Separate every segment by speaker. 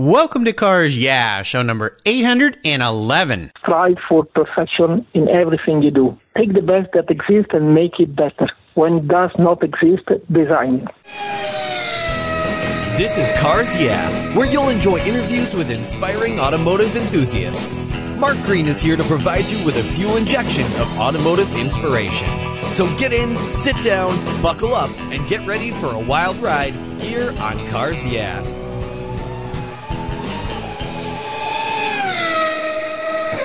Speaker 1: Welcome to Cars Yeah, show number 811.
Speaker 2: Strive for perfection in everything you do. Take the best that exists and make it better. When it does not exist, design it.
Speaker 3: This is Cars Yeah, where you'll enjoy interviews with inspiring automotive enthusiasts. Mark Green is here to provide you with a fuel injection of automotive inspiration. So get in, sit down, buckle up, and get ready for a wild ride here on Cars Yeah.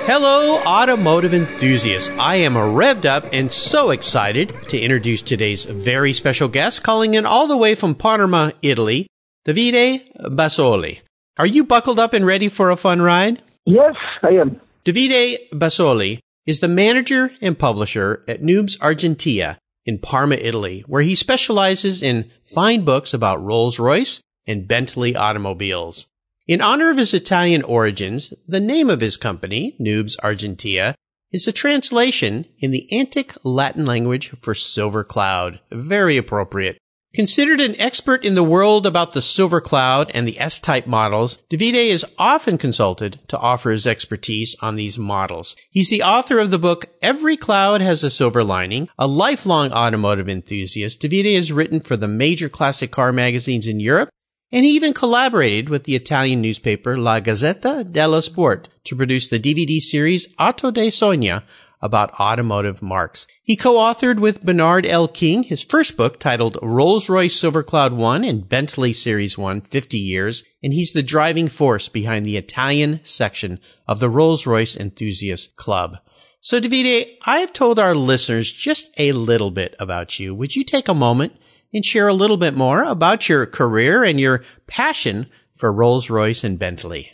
Speaker 1: Hello, automotive enthusiasts. I am revved up and so excited to introduce today's very special guest calling in all the way from Parma, Italy, Davide Bassoli. Are you buckled up and ready for a fun ride?
Speaker 2: Yes, I am.
Speaker 1: Davide Bassoli is the manager and publisher at Nubes Argentea in Parma, Italy, where he specializes in fine books about Rolls-Royce and Bentley automobiles. In honor of his Italian origins, the name of his company, Nubes Argentea, is a translation in the Antic Latin language for silver cloud. Very appropriate. Considered an expert in the world about the silver cloud and the S-type models, Davide is often consulted to offer his expertise on these models. He's the author of the book Every Cloud Has a Silver Lining, a lifelong automotive enthusiast. Davide has written for the major classic car magazines in Europe and he even collaborated with the Italian newspaper La Gazzetta dello Sport to produce the DVD series Auto da Sogno about automotive marks. He co-authored with Bernard L. King his first book titled Rolls-Royce Silver Cloud 1 and Bentley Series 1 50 Years, and he's the driving force behind the Italian section of the Rolls-Royce Enthusiast Club. So Davide, I have told our listeners just a little bit about you. Would you take a moment and share a little bit more about your career and your passion for Rolls Royce and Bentley.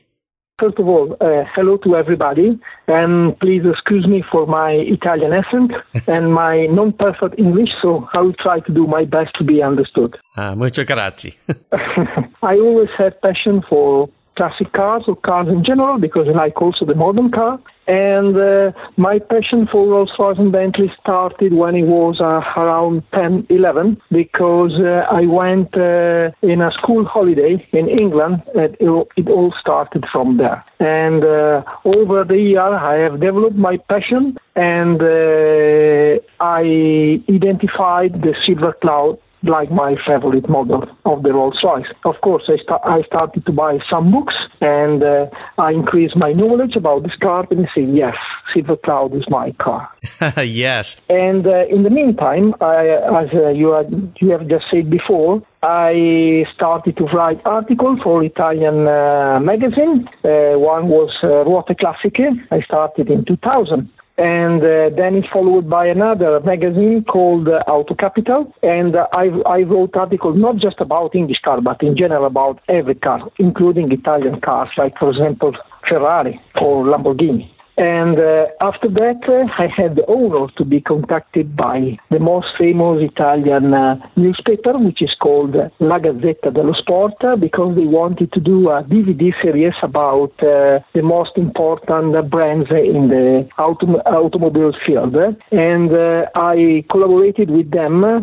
Speaker 2: First of all, uh, hello to everybody, and please excuse me for my Italian accent and my non-perfect English, so I will try to do my best to be understood.
Speaker 1: Uh, mucho grazie.
Speaker 2: I always had passion for classic cars or cars in general because I like also the modern car. And uh, my passion for Rolls-Royce and Bentley started when I was uh, around 10, 11 because uh, I went uh, in a school holiday in England and it, it all started from there. And uh, over the year I have developed my passion and uh, I identified the silver cloud like my favorite model of the Rolls Royce. Of course, I, sta- I started to buy some books and uh, I increased my knowledge about this car and I say, yes, Silver Cloud is my car.
Speaker 1: yes.
Speaker 2: And uh, in the meantime, I, as uh, you, had, you have just said before, I started to write articles for Italian uh, magazine. Uh, one was uh, Ruote Classiche. I started in 2000 and uh, then it's followed by another magazine called uh, Auto Capital. And uh, I, I wrote articles not just about English cars, but in general about every car, including Italian cars, like, for example, Ferrari or Lamborghini. And uh, after that, uh, I had the honor to be contacted by the most famous Italian uh, newspaper, which is called La Gazzetta dello Sport, because they wanted to do a DVD series about uh, the most important brands in the autom- automobile field. And uh, I collaborated with them uh,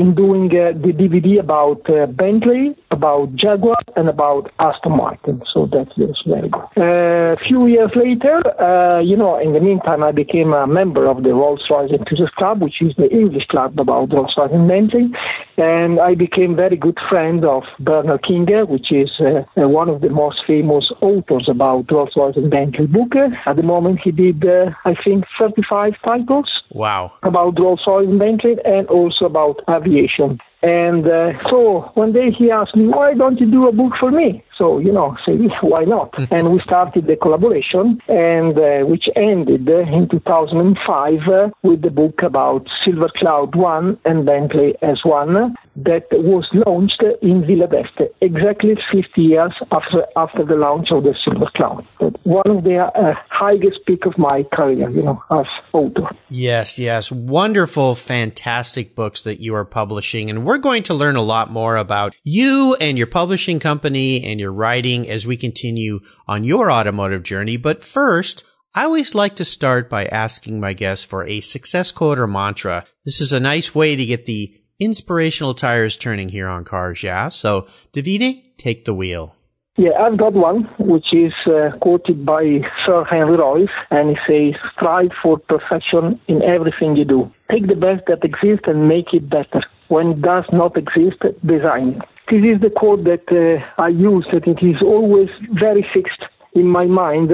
Speaker 2: in doing the DVD about Bentley, about Jaguar, and about Aston Martin. So that was very good. A few years later, uh, you know, in the meantime, I became a member of the Rolls-Royce Enthusiast Club, which is the English club about Rolls-Royce and Bentley, and I became very good friend of Bernard King, which is uh, uh, one of the most famous authors about Rolls-Royce and Bentley book. At the moment, he did, uh, I think, 35 titles.
Speaker 1: Wow.
Speaker 2: About Rolls-Royce and Bentley, and also about aviation. And uh, so one day he asked me, why don't you do a book for me? So, you know, say, why not? and we started the collaboration, and uh, which ended in 2005 uh, with the book about Silver Cloud 1 and Bentley S1 that was launched in Villa d'Este exactly 50 years after, after the launch of the Silver Cloud. One of the uh, highest peak of my career, you know, as author.
Speaker 1: Yes, yes. Wonderful, fantastic books that you are publishing. And we're going to learn a lot more about you and your publishing company and your writing as we continue on your automotive journey. But first, I always like to start by asking my guests for a success quote or mantra. This is a nice way to get the inspirational tires turning here on Cars Yeah. So, Davide, take the wheel.
Speaker 2: Yeah, I've got one, which is uh, quoted by Sir Henry Royce, and he says, strive for perfection in everything you do. Take the best that exists and make it better. When it does not exist, design. This is the quote that uh, I use, that it is always very fixed in my mind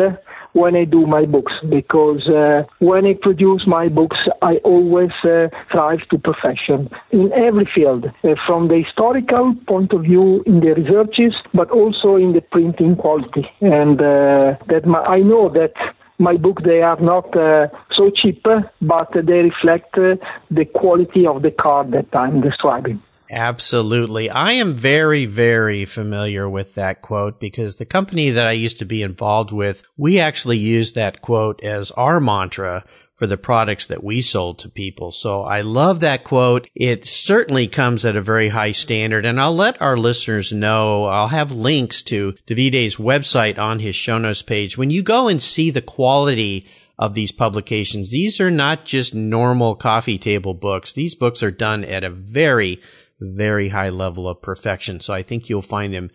Speaker 2: when I do my books because uh, when I produce my books, I always uh, strive to perfection in every field, uh, from the historical point of view in the researches, but also in the printing quality. And uh, that my, I know that my book they are not uh, so cheap, but they reflect uh, the quality of the card that I'm describing.
Speaker 1: Absolutely. I am very, very familiar with that quote because the company that I used to be involved with, we actually used that quote as our mantra for the products that we sold to people. So I love that quote. It certainly comes at a very high standard and I'll let our listeners know. I'll have links to Davide's website on his show notes page. When you go and see the quality of these publications, these are not just normal coffee table books. These books are done at a very very high level of perfection. So I think you'll find him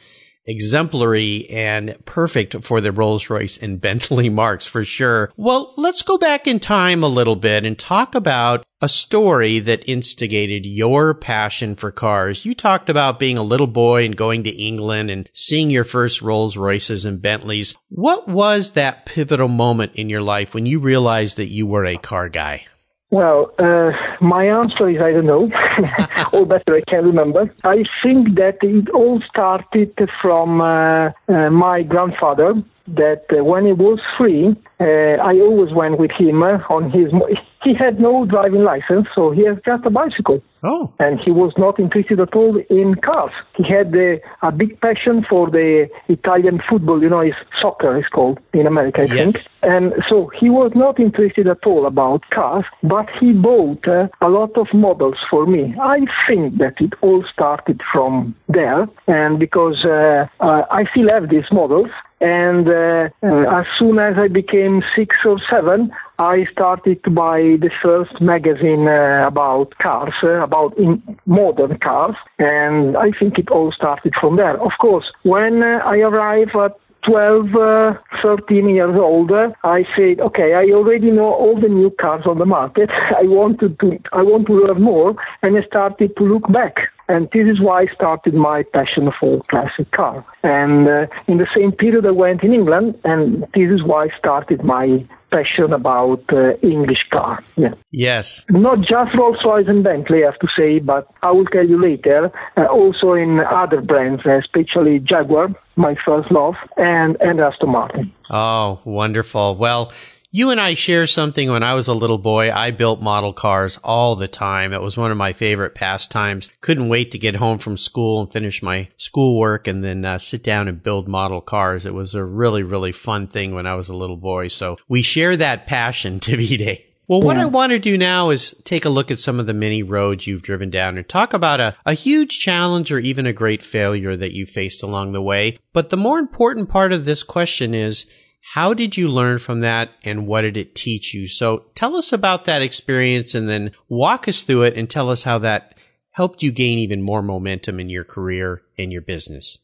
Speaker 1: exemplary and perfect for the Rolls Royce and Bentley marks for sure. Well, let's go back in time a little bit and talk about a story that instigated your passion for cars. You talked about being a little boy and going to England and seeing your first Rolls Royces and Bentleys. What was that pivotal moment in your life when you realized that you were a car guy?
Speaker 2: Well, uh, my answer is I don't know, or better, I can't remember. I think that it all started from uh, uh, my grandfather. That uh, when he was free, uh, I always went with him uh, on his. Mo- he had no driving license, so he has just a bicycle.
Speaker 1: Oh.
Speaker 2: And he was not interested at all in cars. He had uh, a big passion for the Italian football, you know, it's soccer, it's called in America, I
Speaker 1: yes.
Speaker 2: think. And so he was not interested at all about cars, but he bought uh, a lot of models for me. I think that it all started from there, and because uh, uh, I still have these models, and uh, uh, as soon as I became six or seven, I started to buy the first magazine uh, about cars, uh, about modern cars, and I think it all started from there. Of course, when uh, I arrived at 12, uh, 13 years old, I said, okay, I already know all the new cars on the market. I wanted to, I want to learn more, and I started to look back. And this is why I started my passion for classic car. And uh, in the same period, I went in England, and this is why I started my passion about uh, English car. Yeah.
Speaker 1: Yes.
Speaker 2: Not just Rolls Royce and Bentley, I have to say, but I will tell you later. Uh, also in other brands, especially Jaguar, my first love, and and Aston Martin.
Speaker 1: Oh, wonderful. Well. You and I share something when I was a little boy. I built model cars all the time. It was one of my favorite pastimes. Couldn't wait to get home from school and finish my schoolwork and then uh, sit down and build model cars. It was a really, really fun thing when I was a little boy. So we share that passion, Davide. Well, what yeah. I want to do now is take a look at some of the many roads you've driven down and talk about a, a huge challenge or even a great failure that you faced along the way. But the more important part of this question is, how did you learn from that and what did it teach you? So tell us about that experience and then walk us through it and tell us how that helped you gain even more momentum in your career and your business.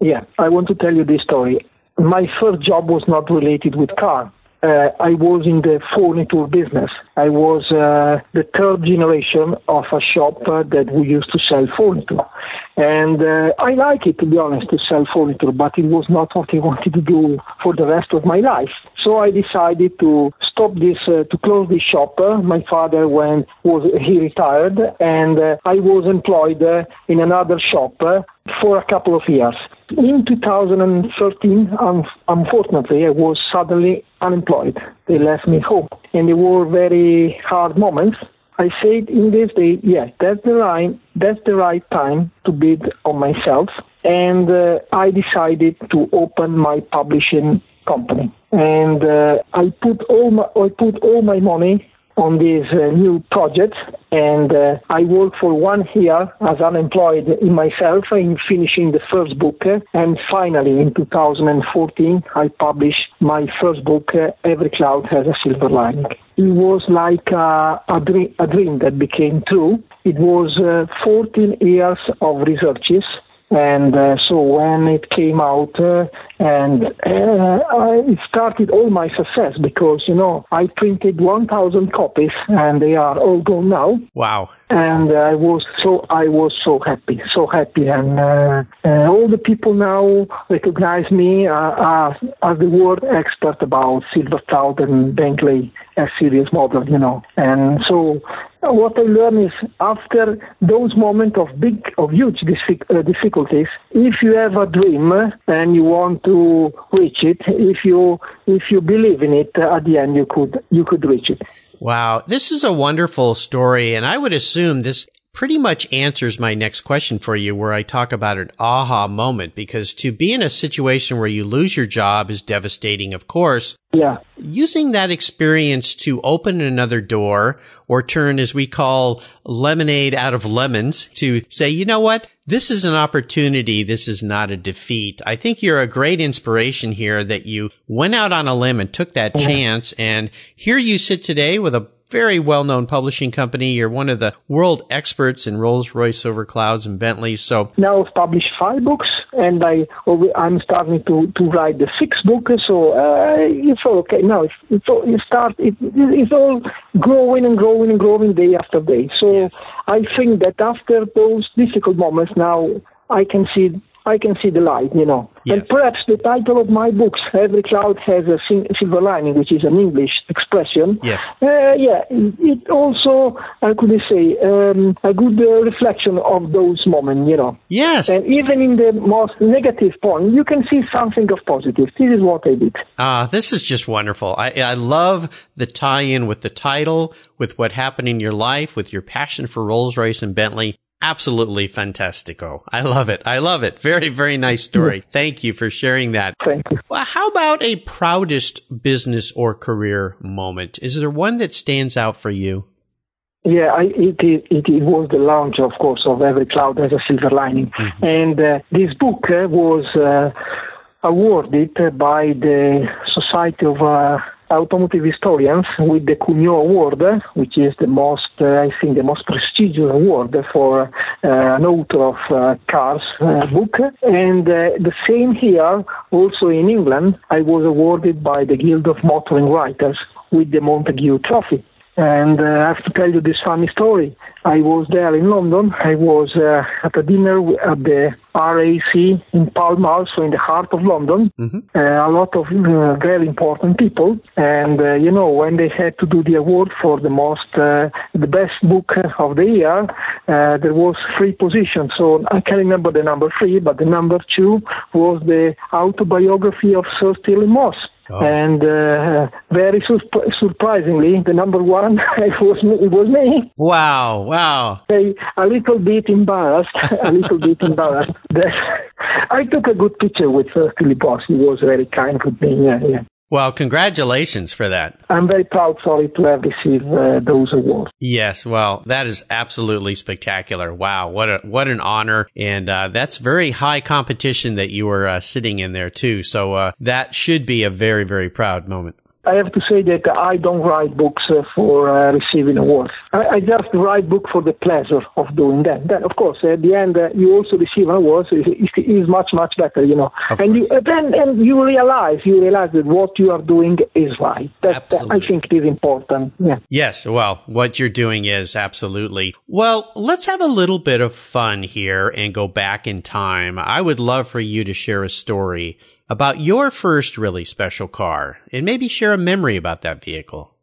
Speaker 2: Yeah, I want to tell you this story. My first job was not related with car uh, I was in the furniture business. I was uh, the third generation of a shop uh, that we used to sell furniture. And uh, I like it, to be honest, to sell furniture, but it was not what I wanted to do for the rest of my life. So I decided to stop this, uh, to close this shop. Uh, my father went, was, he retired, and I was employed in another shop for a couple of years. In 2013, um, unfortunately, I was suddenly unemployed. They left me home, and they were very hard moments. I said in this day, yeah, that's the right, that's the right time to bid on myself, and uh, I decided to open my publishing company. And uh, I put all my, I put all my money on this uh, new project, and uh, I worked for one year as unemployed in myself in finishing the first book, and finally in 2014 I published my first book, uh, Every Cloud Has a Silver Lining. It was like a, a, dream, a dream that became true. It was uh, 14 years of researches And uh, so when it came out, uh, and uh, I, it started all my success because you know I printed 1,000 copies, and they are all gone now.
Speaker 1: Wow!
Speaker 2: And I was so I was so happy, so happy, and uh, uh, all the people now recognize me uh, as, as the world expert about Silver Cloud and Bentley S series model, you know. And so what I learned is after those moments of big, of huge uh, difficulties, if you have a dream and you want to reach it, if you if you believe in it, at the end you could you could reach it.
Speaker 1: Wow, this is a wonderful story, and I would assume this pretty much answers my next question for you where I talk about an aha moment because to be in a situation where you lose your job is devastating, of course.
Speaker 2: Yeah.
Speaker 1: Using that experience to open another door or turn, as we call lemonade out of lemons to say, you know what? This is an opportunity. This is not a defeat. I think you're a great inspiration here that you went out on a limb and took that chance. And here you sit today with a very well known publishing company. You're one of the world experts in Rolls Royce over Clouds and Bentleys. So
Speaker 2: now I've published five books, and I I'm starting to, to write the sixth book. So uh, it's all okay. Now it's, it's all, it start it, it's all growing and growing and growing day after day. So yes. I think that after those difficult moments, now I can see I can see the light, you know. Yes. And perhaps the title of my books, Every Cloud Has a Silver Lining, which is an English expression.
Speaker 1: Yes.
Speaker 2: Uh, yeah, it also, how could I say, um, a good uh, reflection of those moments, you know.
Speaker 1: Yes.
Speaker 2: And even in the most negative point, you can see something of positive. This is what I did.
Speaker 1: Ah, this is just wonderful. I, I love the tie-in with the title, with what happened in your life, with your passion for Rolls Royce and Bentley absolutely fantastico. I love it. I love it. Very, very nice story. Thank you for sharing that.
Speaker 2: Thank you.
Speaker 1: Well, how about a proudest business or career moment? Is there one that stands out for you?
Speaker 2: Yeah, I, it, it, it, was the launch, of course, of Every Cloud Has a Silver Lining. Mm-hmm. And uh, this book uh, was uh, awarded by the Society of uh, automotive historians with the Cugnot Award, which is the most, uh, I think, the most prestigious award for uh, an author of uh, cars book. And the same here, also in England, I was awarded by the Guild of Motoring Writers with the Montagu Trophy. And uh, I have to tell you this funny story. I was there in London. I was uh, at a dinner at the RAC in Pall Mall, so in the heart of London. Mm-hmm. Uh, a lot of uh, very important people. And, uh, you know, when they had to do the award for the most, uh, the best book of the year, there was three positions. So I can't remember the number three, but the number two was the autobiography of Sir Stirling Moss. Oh. And uh, very su- surprisingly, the number one it was me, it was me.
Speaker 1: Wow! Wow!
Speaker 2: A, a little bit embarrassed, a little bit embarrassed. I took a good picture with uh, Philip Boss. He was very kind with me. Yeah, yeah.
Speaker 1: Well, congratulations for that.
Speaker 2: I'm very proud, sorry, to have received uh, those awards.
Speaker 1: Yes, well, that is absolutely spectacular. Wow, what a what an honor, and uh, that's very high competition that you were uh, sitting in there too. So uh, that should be a very very proud moment.
Speaker 2: I have to say that I don't write books uh, for uh, receiving awards. I, I, just write book for the pleasure of doing that. Then, of course, at the end, uh, you also receive an awards. It is much, much better, you know.
Speaker 1: Of
Speaker 2: and
Speaker 1: you,
Speaker 2: then, and you realize, you realize that what you are doing is right. That, that I think is important. Yeah.
Speaker 1: Yes. Well, what you're doing is absolutely. Well, let's have a little bit of fun here and go back in time. I would love for you to share a story about your first really special car and maybe share a memory about that vehicle.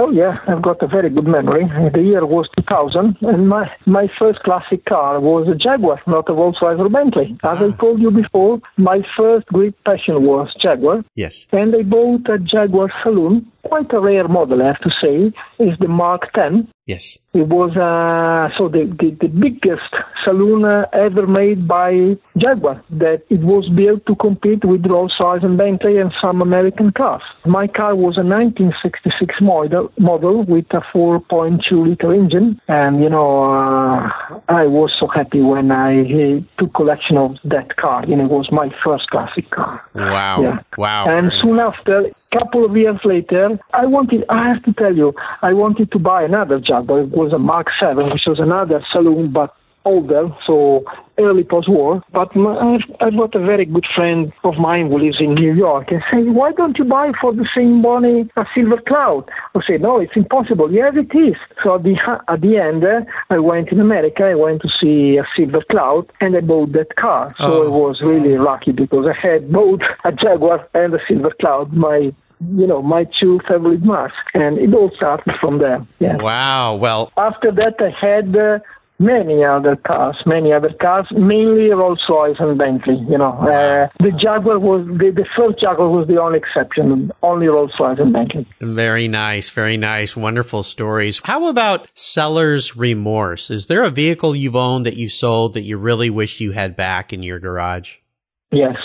Speaker 2: Oh yeah, I've got a very good memory. The year was 2000, and my my first classic car was a Jaguar, not a Volkswagen or Bentley. As ah. I told you before, my first great passion was Jaguar.
Speaker 1: Yes.
Speaker 2: And I bought a Jaguar Saloon, quite a rare model, I have to say. is the Mark 10.
Speaker 1: Yes.
Speaker 2: It was uh, so the, the, the biggest saloon uh, ever made by Jaguar. That it was built to compete with Rolls-Royce and Bentley and some American cars. My car was a 1966 model model with a 4.2 liter engine, and you know uh, I was so happy when I uh, took collection of that car. You know, it was my first classic car.
Speaker 1: Wow! Yeah. Wow!
Speaker 2: And soon after, a couple of years later, I wanted. I have to tell you, I wanted to buy another Jaguar it was a Mark 7, which was another saloon, but older, so early post-war. But my, I've, got a very good friend of mine who lives in New York and say, why don't you buy for the same money a Silver Cloud? I say, no, it's impossible. Yes, it is. So at the, at the end, uh, I went in America, I went to see a Silver Cloud and I bought that car. So
Speaker 1: Oh.
Speaker 2: I was really lucky because I had both a Jaguar and a Silver Cloud, my you know, my two favorite marks. And it all started from there. Yeah.
Speaker 1: Wow. Well,
Speaker 2: After that, I had uh, many other cars, many other cars, mainly Rolls Royce and Bentley. You know, uh, the Jaguar was the, the first Jaguar was the only exception, only Rolls Royce and Bentley.
Speaker 1: very nice. Very nice. Wonderful stories. How about seller's remorse? Is there a vehicle you've owned that you sold that you really wish you had back in your garage?
Speaker 2: Yes,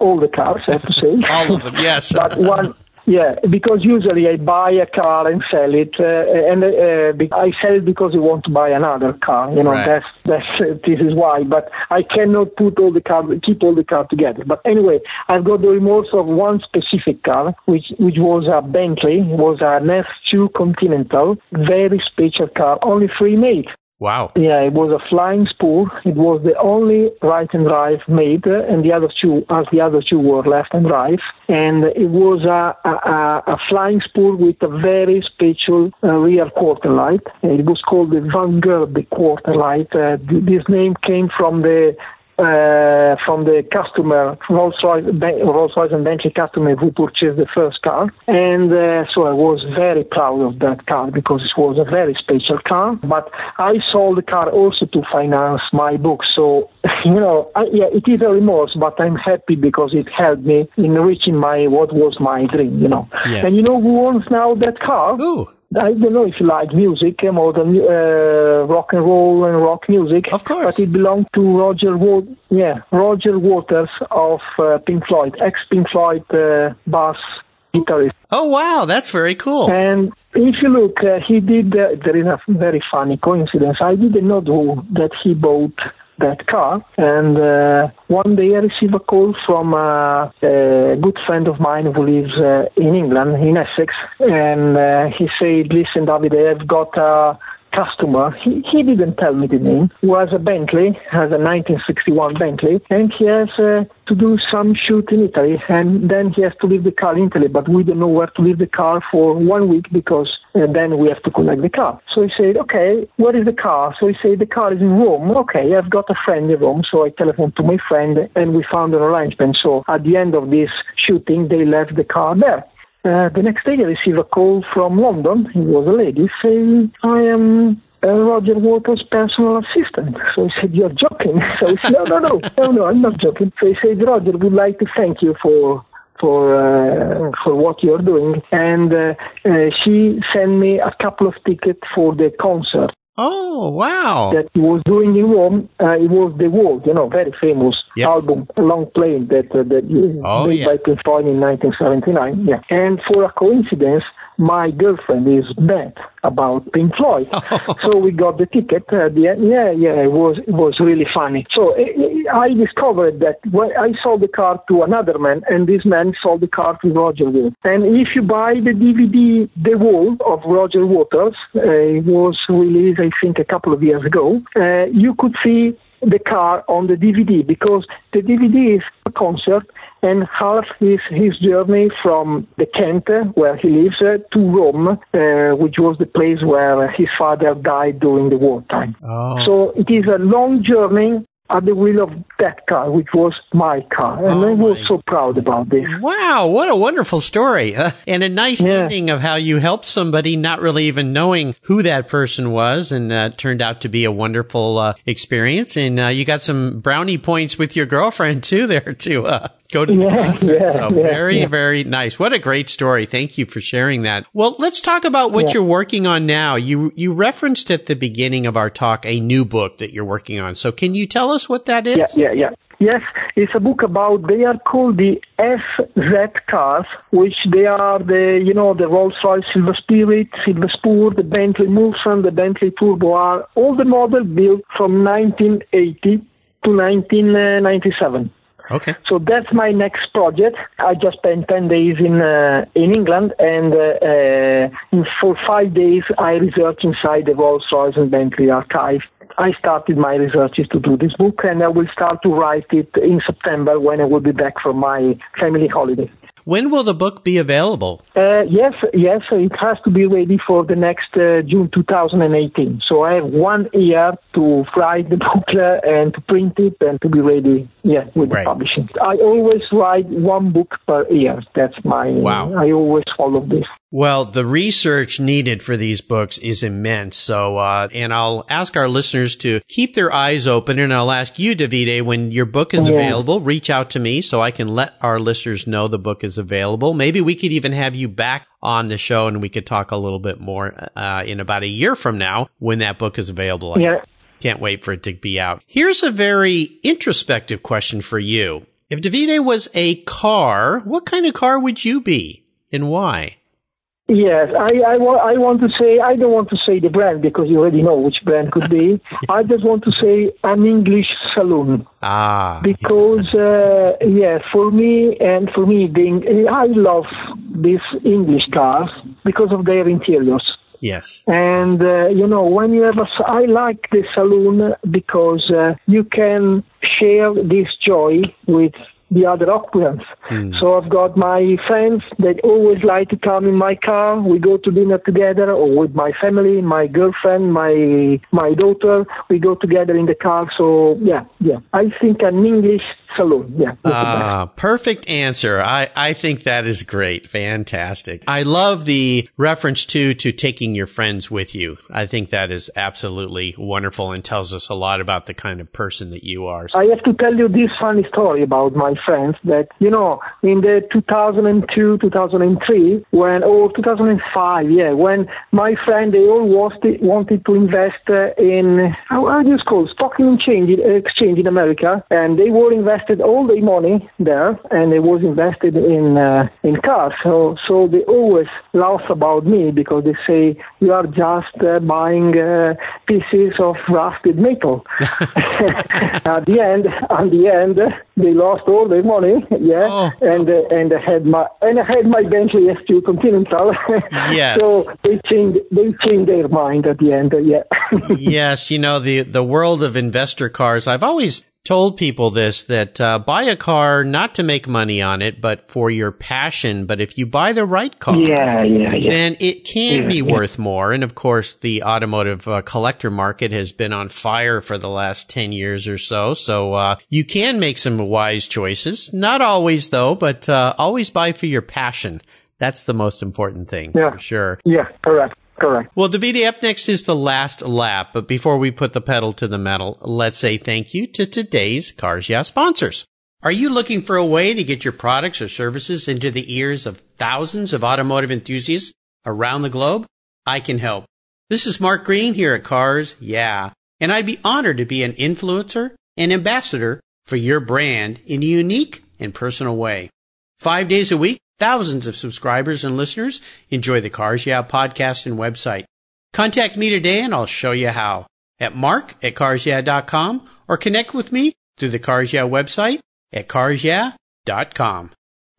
Speaker 2: all the cars, I have to say.
Speaker 1: All of them, yes.
Speaker 2: but one. Yeah, because usually I buy a car and sell it, uh, and uh, I sell it because I want to buy another car. You know,
Speaker 1: Right.
Speaker 2: that's that's uh, this is why. But I cannot put all the car, keep all the car together. But anyway, I've got the remorse of one specific car, which which was a Bentley, was an S2 Continental, very special car, only three made.
Speaker 1: Wow.
Speaker 2: Yeah, it was a Flying Spur. It was the only right and drive made, uh, and the other two, as the other two were left and right. And it was a, a, a- Flying Spur with a very special uh, rear quarter light. It was called the Van Vanguard quarter light. Uh, th- this name came from the uh, from the customer, Rolls-Royce, Rolls-Royce and Bentley customer who purchased the first car. And uh, so I was very proud of that car because it was a very special car. But I sold the car also to finance my book. So, you know, I, yeah, it is a remorse, but I'm happy because it helped me in reaching my, what was my dream, you know.
Speaker 1: Yes.
Speaker 2: And you know who owns now that car?
Speaker 1: Ooh.
Speaker 2: I don't know if you like music, uh, modern uh, rock and roll and rock music.
Speaker 1: Of course.
Speaker 2: But it belonged to Roger Wa- yeah, Roger Waters of uh, Pink Floyd, ex Pink Floyd uh, bass guitarist.
Speaker 1: Oh, wow. That's very cool.
Speaker 2: And if you look, uh, he did, uh, there is a very funny coincidence. I didn't know that he bought that car. And uh, one day I received a call from uh, a good friend of mine who lives uh, in England, in Essex. And uh, he said, listen, David, I've got a customer. He, he didn't tell me the name. Who has a Bentley, has a 1961 Bentley, and he has uh, to do some shoot in Italy, and then he has to leave the car in Italy, but we don't know where to leave the car for one week because uh, then we have to collect the car. So he said, okay, where is the car? So he said, the car is in Rome. Okay, I've got a friend in Rome, so I telephoned to my friend, and we found an arrangement. So at the end of this shooting, they left the car there. Uh, the next day, I received a call from London. It was a lady saying, I am uh, Roger Waters' personal assistant. So I said, You're joking. So I said, No, no, no, no, no, I'm not joking. So he said, Roger, would like to thank you for. For uh, for what you're doing, and uh, uh, she sent me a couple of tickets for the concert
Speaker 1: Oh, wow.
Speaker 2: that he was doing in Rome. Uh, it was the world, you know, very famous
Speaker 1: Yes.
Speaker 2: album, long playing that uh, that uh,
Speaker 1: Oh,
Speaker 2: made
Speaker 1: yeah.
Speaker 2: by Pink Floyd in 1979. Yeah, and for a coincidence, my girlfriend is bad about Pink Floyd, so we got the ticket. Uh, the, yeah, yeah, it was it was really funny. So uh, I discovered that when I sold the car to another man, and this man sold the car to Roger Waters. And if you buy the DVD, The Wall of Roger Waters, uh, it was released, I think, a couple of years ago. Uh, you could see the car on the DVD because the DVD is a concert and half is his journey from the Kent, where he lives, uh, to Rome, uh, which was the place where his father died during the wartime.
Speaker 1: Oh.
Speaker 2: So it is a long journey at the wheel of that car, which was my car. And
Speaker 1: Oh,
Speaker 2: I was so proud about this.
Speaker 1: Wow, what a wonderful story. Uh, and a nice
Speaker 2: Yeah.
Speaker 1: ending of how you helped somebody not really even knowing who that person was and uh, turned out to be a wonderful uh, experience. And uh, you got some brownie points with your girlfriend too there to uh, go to the
Speaker 2: Yeah,
Speaker 1: concert.
Speaker 2: yeah,
Speaker 1: so
Speaker 2: yeah,
Speaker 1: very, very nice. What a great story. Thank you for sharing that. Well, let's talk about what you're working on now. You you referenced at the beginning of our talk a new book that you're working on. So can you tell us what that is?
Speaker 2: Yeah, yeah, yeah. Yes, it's a book about, they are called the SZ cars, which they are the, you know, the Rolls-Royce Silver Spirit, Silver Spur, the Bentley Mulsanne, the Bentley Turbo R, all the model built from 1980 to 1997.
Speaker 1: Okay.
Speaker 2: So that's my next project. I just spent 10 days in uh, in England, and uh, uh, in, for five days I researched inside the Rolls-Royce and Bentley archive. I started my researches to do this book, and I will start to write it in September when I will be back from my family holiday.
Speaker 1: When will the book be available?
Speaker 2: Uh, yes, yes, it has to be ready for the next uh, June 2018. So I have one year to write the book uh, and to print it and to be ready, yeah, with right. the publishing. I always write one book per year. That's my. Wow. I always follow this.
Speaker 1: Well, the research needed for these books is immense. So, uh, and I'll ask our listeners to keep their eyes open and I'll ask you, Davide, when your book is yeah. available, reach out to me so I can let our listeners know the book is available. Maybe we could even have you back on the show and we could talk a little bit more, uh, in about a year from now when that book is available.
Speaker 2: Yeah.
Speaker 1: Can't wait for it to be out. Here's a very introspective question for you. If Davide was a car, what kind of car would you be and why?
Speaker 2: Yes, I, I, I want to say, I don't want to say the brand because you already know which brand could be. I just want to say an English saloon.
Speaker 1: Ah.
Speaker 2: Because, uh, yeah, for me, and for me, being, I love these English cars because of their interiors.
Speaker 1: Yes.
Speaker 2: And, uh, you know, when you have a, I like the saloon because uh, you can share this joy with the other occupants. Mm. So I've got my friends that always like to come in my car. We go to dinner together, or with my family, my girlfriend, my my daughter. We go together in the car. So yeah, yeah. I think an English saloon. Yeah.
Speaker 1: Ah, uh, perfect answer. I I think that is great. Fantastic. I love the reference to to taking your friends with you. I think that is absolutely wonderful and tells us a lot about the kind of person that you are.
Speaker 2: I have to tell you this funny story about my friends that, you know, in the 2002, 2003, when, or 2005, yeah, when my friend, they all wanted, wanted to invest uh, in, how, do you call stock exchange, exchange in America, and they were invested all their money there, and it was invested in, uh, in cars. So, so they always laugh about me because they say, you are just uh, buying uh, pieces of rusted metal. at the end, at the end, they lost all their money, yeah, oh. and uh, and I had my and I had my Bentley S2 Continental.
Speaker 1: yes.
Speaker 2: so they changed they changed their mind at the end, uh, yeah.
Speaker 1: yes, you know the the world of investor cars. I've always told people this that uh, buy a car not to make money on it, but for your passion. But if you buy the right car,
Speaker 2: yeah, yeah, yeah.
Speaker 1: then it can yeah, be yeah. worth more. And of course, the automotive uh, collector market has been on fire for the last 10 years or so. So uh, you can make some wise choices. Not always, though, but uh, always buy for your passion. That's the most important thing.
Speaker 2: Yeah.
Speaker 1: sure.
Speaker 2: Yeah, correct. Correct.
Speaker 1: Well, Davide, up next is the last lap. But before we put the pedal to the metal, let's say thank you to today's Cars Yeah sponsors. Are you looking for a way to get your products or services into the ears of thousands of automotive enthusiasts around the globe? I can help. This is Mark Green here at Cars Yeah, and I'd be honored to be an influencer and ambassador for your brand in a unique and personal way. Five days a week, Thousands of subscribers and listeners enjoy the Cars Yeah podcast and website. Contact me today and I'll show you how at mark at carsyeah.com or connect with me through the Cars Yeah website at carsyeah.com.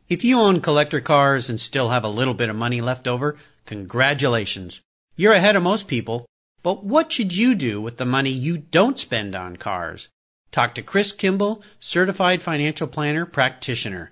Speaker 1: If you own collector cars and still have a little bit of money left over, congratulations. You're ahead of most people. But what should you do with the money you don't spend on cars? Talk to Chris Kimball, certified financial planner practitioner.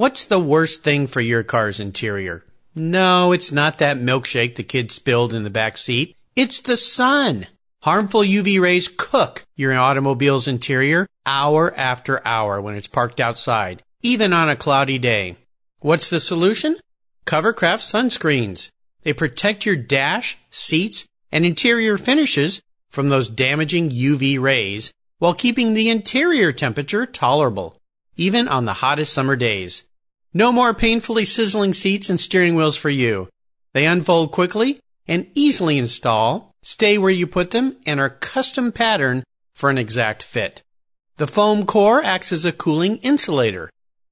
Speaker 1: What's the worst thing for your car's interior? No, it's not that milkshake the kid spilled in the back seat. It's the sun. Harmful UV rays cook your automobile's interior hour after hour when it's parked outside, even on a cloudy day. What's the solution? Covercraft sunscreens. They protect your dash, seats, and interior finishes from those damaging UV rays while keeping the interior temperature tolerable, even on the hottest summer days. No more painfully sizzling seats and steering wheels for you. They unfold quickly and easily install, stay where you put them, and are custom patterned for an exact fit. The foam core acts as a cooling insulator,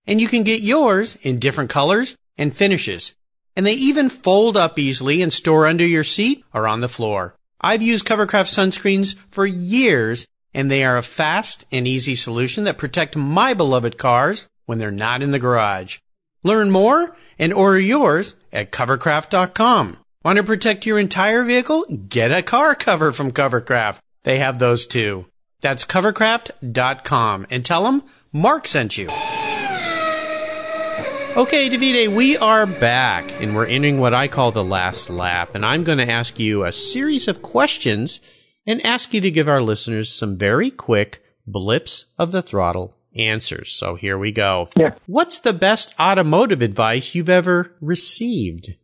Speaker 1: and you can get yours in different colors and finishes. And they even fold up easily and store under your seat or on the floor. I've used Covercraft sunscreens for years, and they are a fast and easy solution that protect my beloved cars when they're not in the garage. Learn more and order yours at covercraft.com. Want to protect your entire vehicle? Get a car cover from Covercraft. They have those too. That's covercraft.com and tell them Mark sent you. Okay, Davide, we are back and we're entering what I call the last lap. And I'm going to ask you a series of questions and ask you to give our listeners some very quick blips of the throttle answers. So here we go.
Speaker 2: Yeah.
Speaker 1: What's the best automotive advice you've ever received?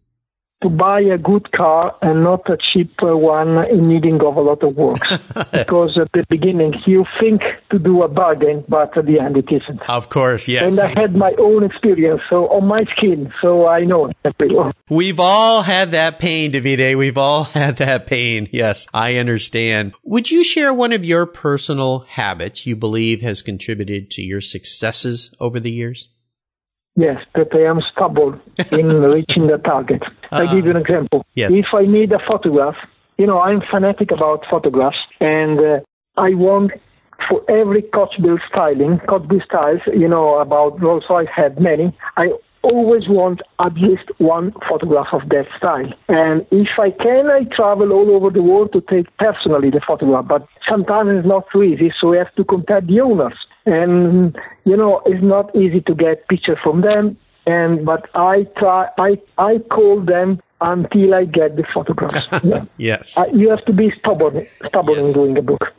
Speaker 2: To buy a good car and not a cheap uh, one in needing of a lot of work. because at the beginning you think to do a bargain, but at the end it isn't.
Speaker 1: Of course, yes.
Speaker 2: And I had my own experience, so on my skin, so I know it
Speaker 1: We've all had that pain, Davide. We've all had that pain. Yes, I understand. Would you share one of your personal habits you believe has contributed to your successes over the years?
Speaker 2: Yes, that I am stubborn in reaching the target. Uh, I give you an example.
Speaker 1: Yes.
Speaker 2: If I need a photograph, you know, I'm fanatic about photographs, and uh, I want for every coach build styling, coach build styles, you know, about Rolls Royce had many. I always want at least one photograph of that style. And if I can, I travel all over the world to take personally the photograph. But sometimes it's not so easy, so we have to contact the owners. And you know, it's not easy to get pictures from them. And but I try, I I call them until I get the photographs.
Speaker 1: Yeah. yes.
Speaker 2: Uh, you have to be stubborn, stubborn yes. in doing a book.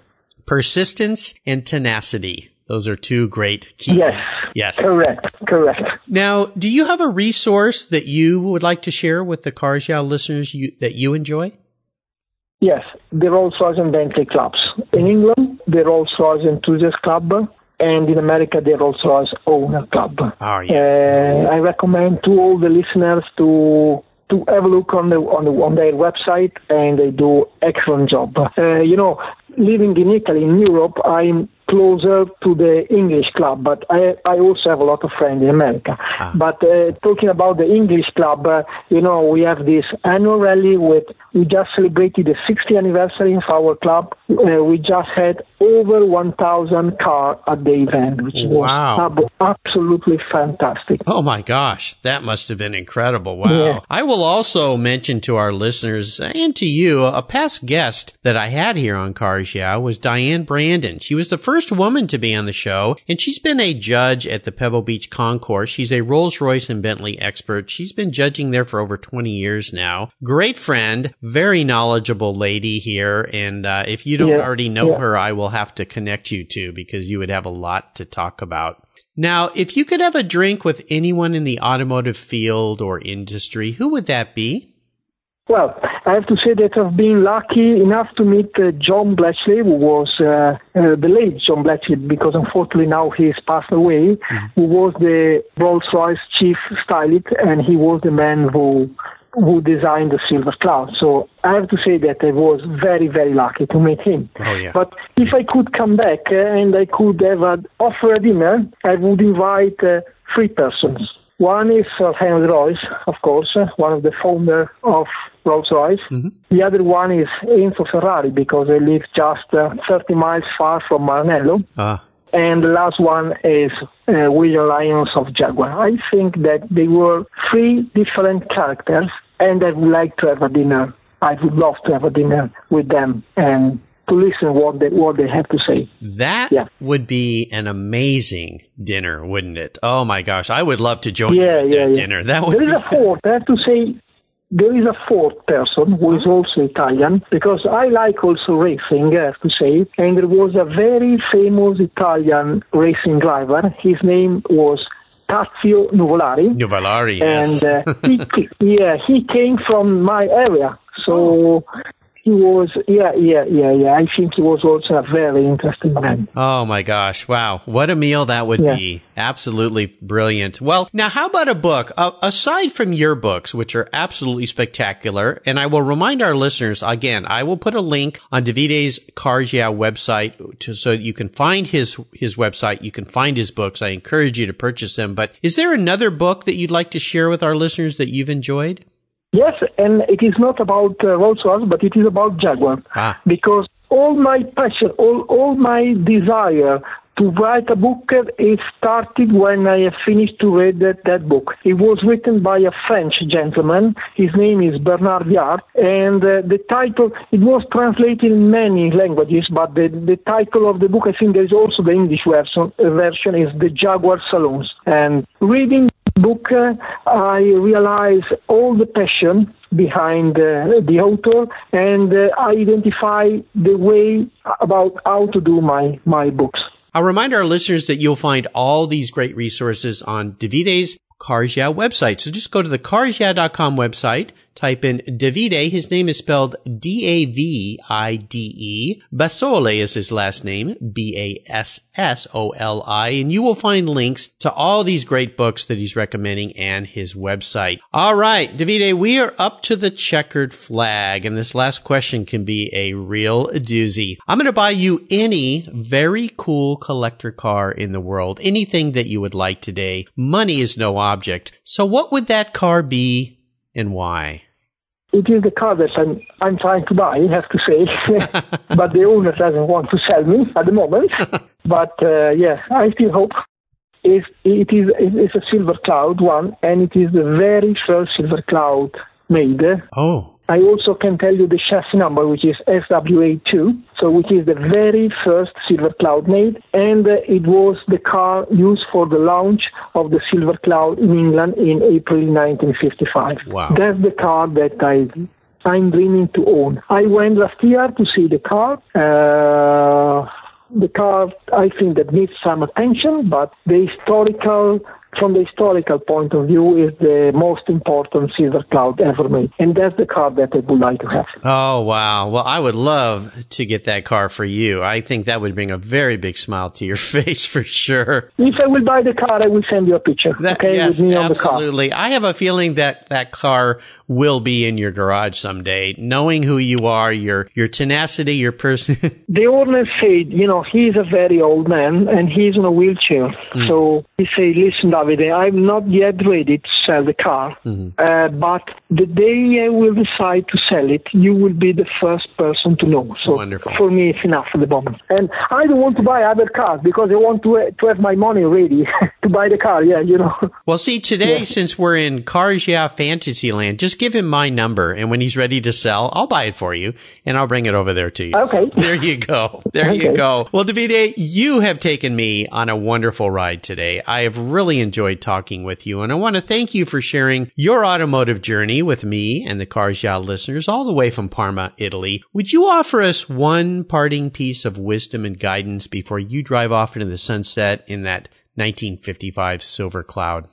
Speaker 1: Persistence and tenacity. Those are two great keys.
Speaker 2: Yes.
Speaker 1: Yes.
Speaker 2: Correct. Correct.
Speaker 1: Now, do you have a resource that you would like to share with the Cars Yeah listeners you, that you enjoy?
Speaker 2: Yes. The Rolls Royce and Bentley clubs. In England, the Rolls Royce Enthusiast Club, and in America, the Rolls Royce Owner Club.
Speaker 1: Oh, yes.
Speaker 2: Uh, I recommend to all the listeners to to have a look on the on, the, on their website, and they do excellent job. Uh, you know, living in Italy, in Europe, I'm closer to the English club, but I, I also have a lot of friends in America. Ah. But uh, talking about the English club, uh, you know, we have this annual rally with, we just celebrated the 60th anniversary of our club. Uh, we just had over 1,000 car at the event, which
Speaker 1: wow.
Speaker 2: was absolutely fantastic.
Speaker 1: Oh my gosh, that must have been incredible. Wow. Yeah. I will also mention to our listeners and to you, a past guest that I had here on Cars Yeah was Diane Brandon. She was the first woman to be on the show, and she's been a judge at the Pebble Beach Concours. She's a Rolls Royce and Bentley expert. She's been judging there for over 20 years now. Great friend, very knowledgeable lady here, and uh, if you don't yeah, already know yeah. her, I will have to connect you to because you would have a lot to talk about. Now, if you could have a drink with anyone in the automotive field or industry, who would that be?
Speaker 2: Well, I have to say that I've been lucky enough to meet uh, John Blatchley, who was uh, uh, the late John Blatchley, because unfortunately now he's passed away, mm-hmm. who was the Rolls-Royce chief stylist, and he was the man who who designed the Silver Cloud. So I have to say that I was very, very lucky to meet him.
Speaker 1: Oh, yeah.
Speaker 2: But if I could come back uh, and I could have offer a dinner, I would invite uh, three persons. One is Sir Henry Royce, of course, one of the founder of Rolls-Royce. Mm-hmm. The other one is Enzo Ferrari because they live just uh, 30 miles far from Maranello.
Speaker 1: Ah.
Speaker 2: And the last one is uh, William Lyons of Jaguar. I think that they were three different characters, and I would like to have a dinner. I would love to have a dinner with them and to listen what they what they have to say.
Speaker 1: That
Speaker 2: yeah.
Speaker 1: would be an amazing dinner, wouldn't it? Oh my gosh, I would love to join
Speaker 2: yeah,
Speaker 1: you
Speaker 2: yeah,
Speaker 1: that
Speaker 2: yeah.
Speaker 1: dinner. That would
Speaker 2: there is
Speaker 1: be...
Speaker 2: a fourth. I have to say there is a fourth person who is also Italian because I like also racing, I have to say. And there was a very famous Italian racing driver. His name was Tazio Nuvolari.
Speaker 1: Nuvolari,
Speaker 2: and
Speaker 1: yes.
Speaker 2: uh, he, yeah, he came from my area. So he was, yeah, yeah, yeah, yeah. I think he was also a very interesting man.
Speaker 1: Oh my gosh. Wow. What a meal that would yeah. be. Absolutely brilliant. Well, now how about a book? Uh, aside from your books, which are absolutely spectacular, and I will remind our listeners, again, I will put a link on Davide's Cars website to, so that you can find his, his website. You can find his books. I encourage you to purchase them. But is there another book that you'd like to share with our listeners that you've enjoyed?
Speaker 2: Yes, and it is not about uh, Rolls Royce, but it is about Jaguar. Ah. Because all my passion, all, all my desire to write a book it started when I finished to read that, that book. It was written by a French gentleman. His name is Bernard Viard, and uh, the title it was translated in many languages, but the, the title of the book, I think there is also the English version, uh, version is The Jaguar Saloons. And reading book, uh, I realize all the passion behind uh, the author and uh, I identify the way about how to do my, my books.
Speaker 1: I'll remind our listeners that you'll find all these great resources on Davide's Cars Yeah website. So just go to the carsyeah.com website, type in Davide. His name is spelled D-A-V-I-D-E. Bassoli is his last name, B-A-S-S-O-L-I. And you will find links to all these great books that he's recommending and his website. All right, Davide, we are up to the checkered flag. And this last question can be a real doozy. I'm going to buy you any very cool collector car in the world. Anything that you would like today. Money is no object. So what would that car be and why?
Speaker 2: It is the car that I'm, I'm trying to buy, I have to say. but the owner doesn't want to sell me at the moment. but uh, yeah, I still hope. It's, it is it's a silver cloud one, and it is the very first silver cloud made.
Speaker 1: Oh.
Speaker 2: I also can tell you the chassis number, which is SWA2, so which is the very first Silver Cloud made, and uh, it was the car used for the launch of the Silver Cloud in England in April 1955.
Speaker 1: Wow.
Speaker 2: That's the car that I I'm dreaming to own. I went last year to see the car. Uh, the car, I think that needs some attention, but the historical from the historical point of view, is the most important silver cloud ever made. And that's the car that I would like to have.
Speaker 1: Oh, wow. Well, I would love to get that car for you. I think that would bring a very big smile to your face for sure.
Speaker 2: If I will buy the car, I will send you a picture. That, okay,
Speaker 1: yes, absolutely. I have a feeling that that car will be in your garage someday. Knowing who you are, your your tenacity, your person.
Speaker 2: the owner said, you know, he's a very old man and he's in a wheelchair. Mm. So he said, listen, I'm not yet ready to sell the car, mm-hmm. uh, but the day I will decide to sell it, you will be the first person to know. So
Speaker 1: Wonderful.
Speaker 2: for me, it's enough at the moment. And I don't want to buy other cars because I want to, to have my money ready to buy the car. Yeah, you know.
Speaker 1: Well, see, today, yeah. since we're in Cars Yeah Fantasyland, just give him my number, and when he's ready to sell, I'll buy it for you, and I'll bring it over there to you.
Speaker 2: Okay.
Speaker 1: So there you go. There okay. you go. Well, Davide, you have taken me on a wonderful ride today. I have really enjoyed talking with you, and I want to thank you for sharing your automotive journey with me and the Cars Yeah listeners all the way from Parma, Italy. Would you offer us one parting piece of wisdom and guidance before you drive off into the sunset in that 1955 silver cloud?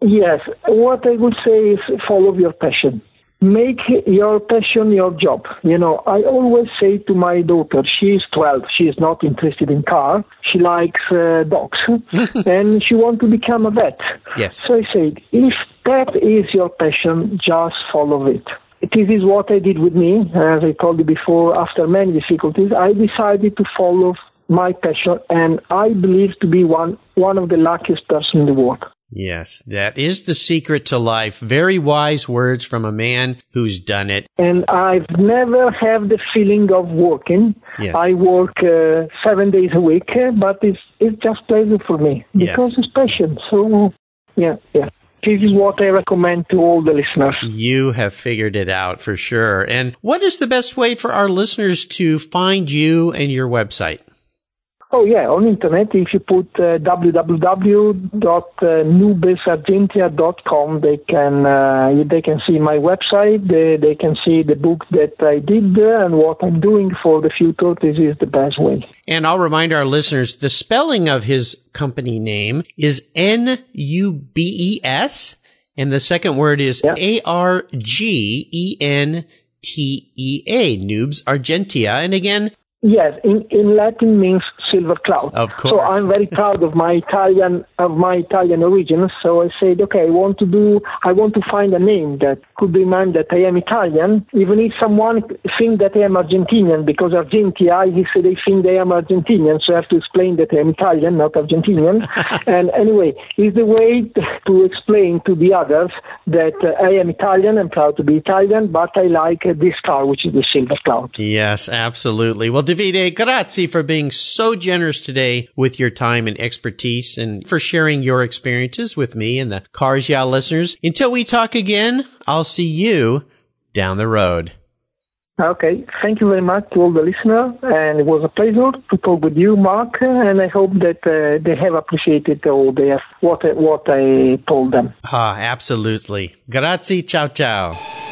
Speaker 2: Yes, what I would say is follow your passion. Make your passion your job. You know, I always say to my daughter, she is 12, she is not interested in car, she likes uh, dogs, and she wants to become a vet.
Speaker 1: Yes.
Speaker 2: So I said, if that is your passion, just follow it. This is what I did with me. As I told you before, after many difficulties, I decided to follow my passion, and I believe to be one one of the luckiest person in the world.
Speaker 1: Yes, that is the secret to life. Very wise words from a man who's done it.
Speaker 2: And I've never had the feeling of working. Yes. I work uh, seven days a week, but it's it's just pleasure for me because yes. it's passion. So yeah, yeah. This is what I recommend to all the listeners.
Speaker 1: You have figured it out for sure. And what is the best way for our listeners to find you and your website?
Speaker 2: Oh yeah, on internet, if you put uh, www.nubesargentea.com, they can uh, they can see my website. They, they can see the book that I did and what I'm doing for the future. This is the best way.
Speaker 1: And I'll remind our listeners: the spelling of his company name is N U B E S, and the second word is A R G E N T E A Nubes Argentea. And again,
Speaker 2: Yes, in, in Latin means silver cloud.
Speaker 1: Of course.
Speaker 2: So I'm very proud of my Italian of my Italian origins. So I said, okay, I want to do, I want to find a name that could remind that I am Italian, even if someone think that I am Argentinian, because Argentea, he said they think they am Argentinian, so I have to explain that I am Italian, not Argentinian. and anyway, it's the way to explain to the others that uh, I am Italian, I'm proud to be Italian, but I like uh, this car, which is the silver cloud.
Speaker 1: Yes, absolutely. Well, Davide, grazie for being so generous today with your time and expertise and for sharing your experiences with me and the Cars Yeah listeners. Until we talk again, I'll see you down the road.
Speaker 2: Okay, thank you very much to all the listeners, and it was a pleasure to talk with you, Mark. And I hope that uh, they have appreciated all the what what I told them.
Speaker 1: Ah, absolutely. Grazie. Ciao, ciao.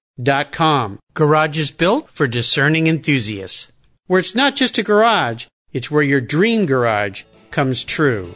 Speaker 1: metrongarage.com. Garage is built for discerning enthusiasts. Where it's not just a garage, it's where your dream garage comes true.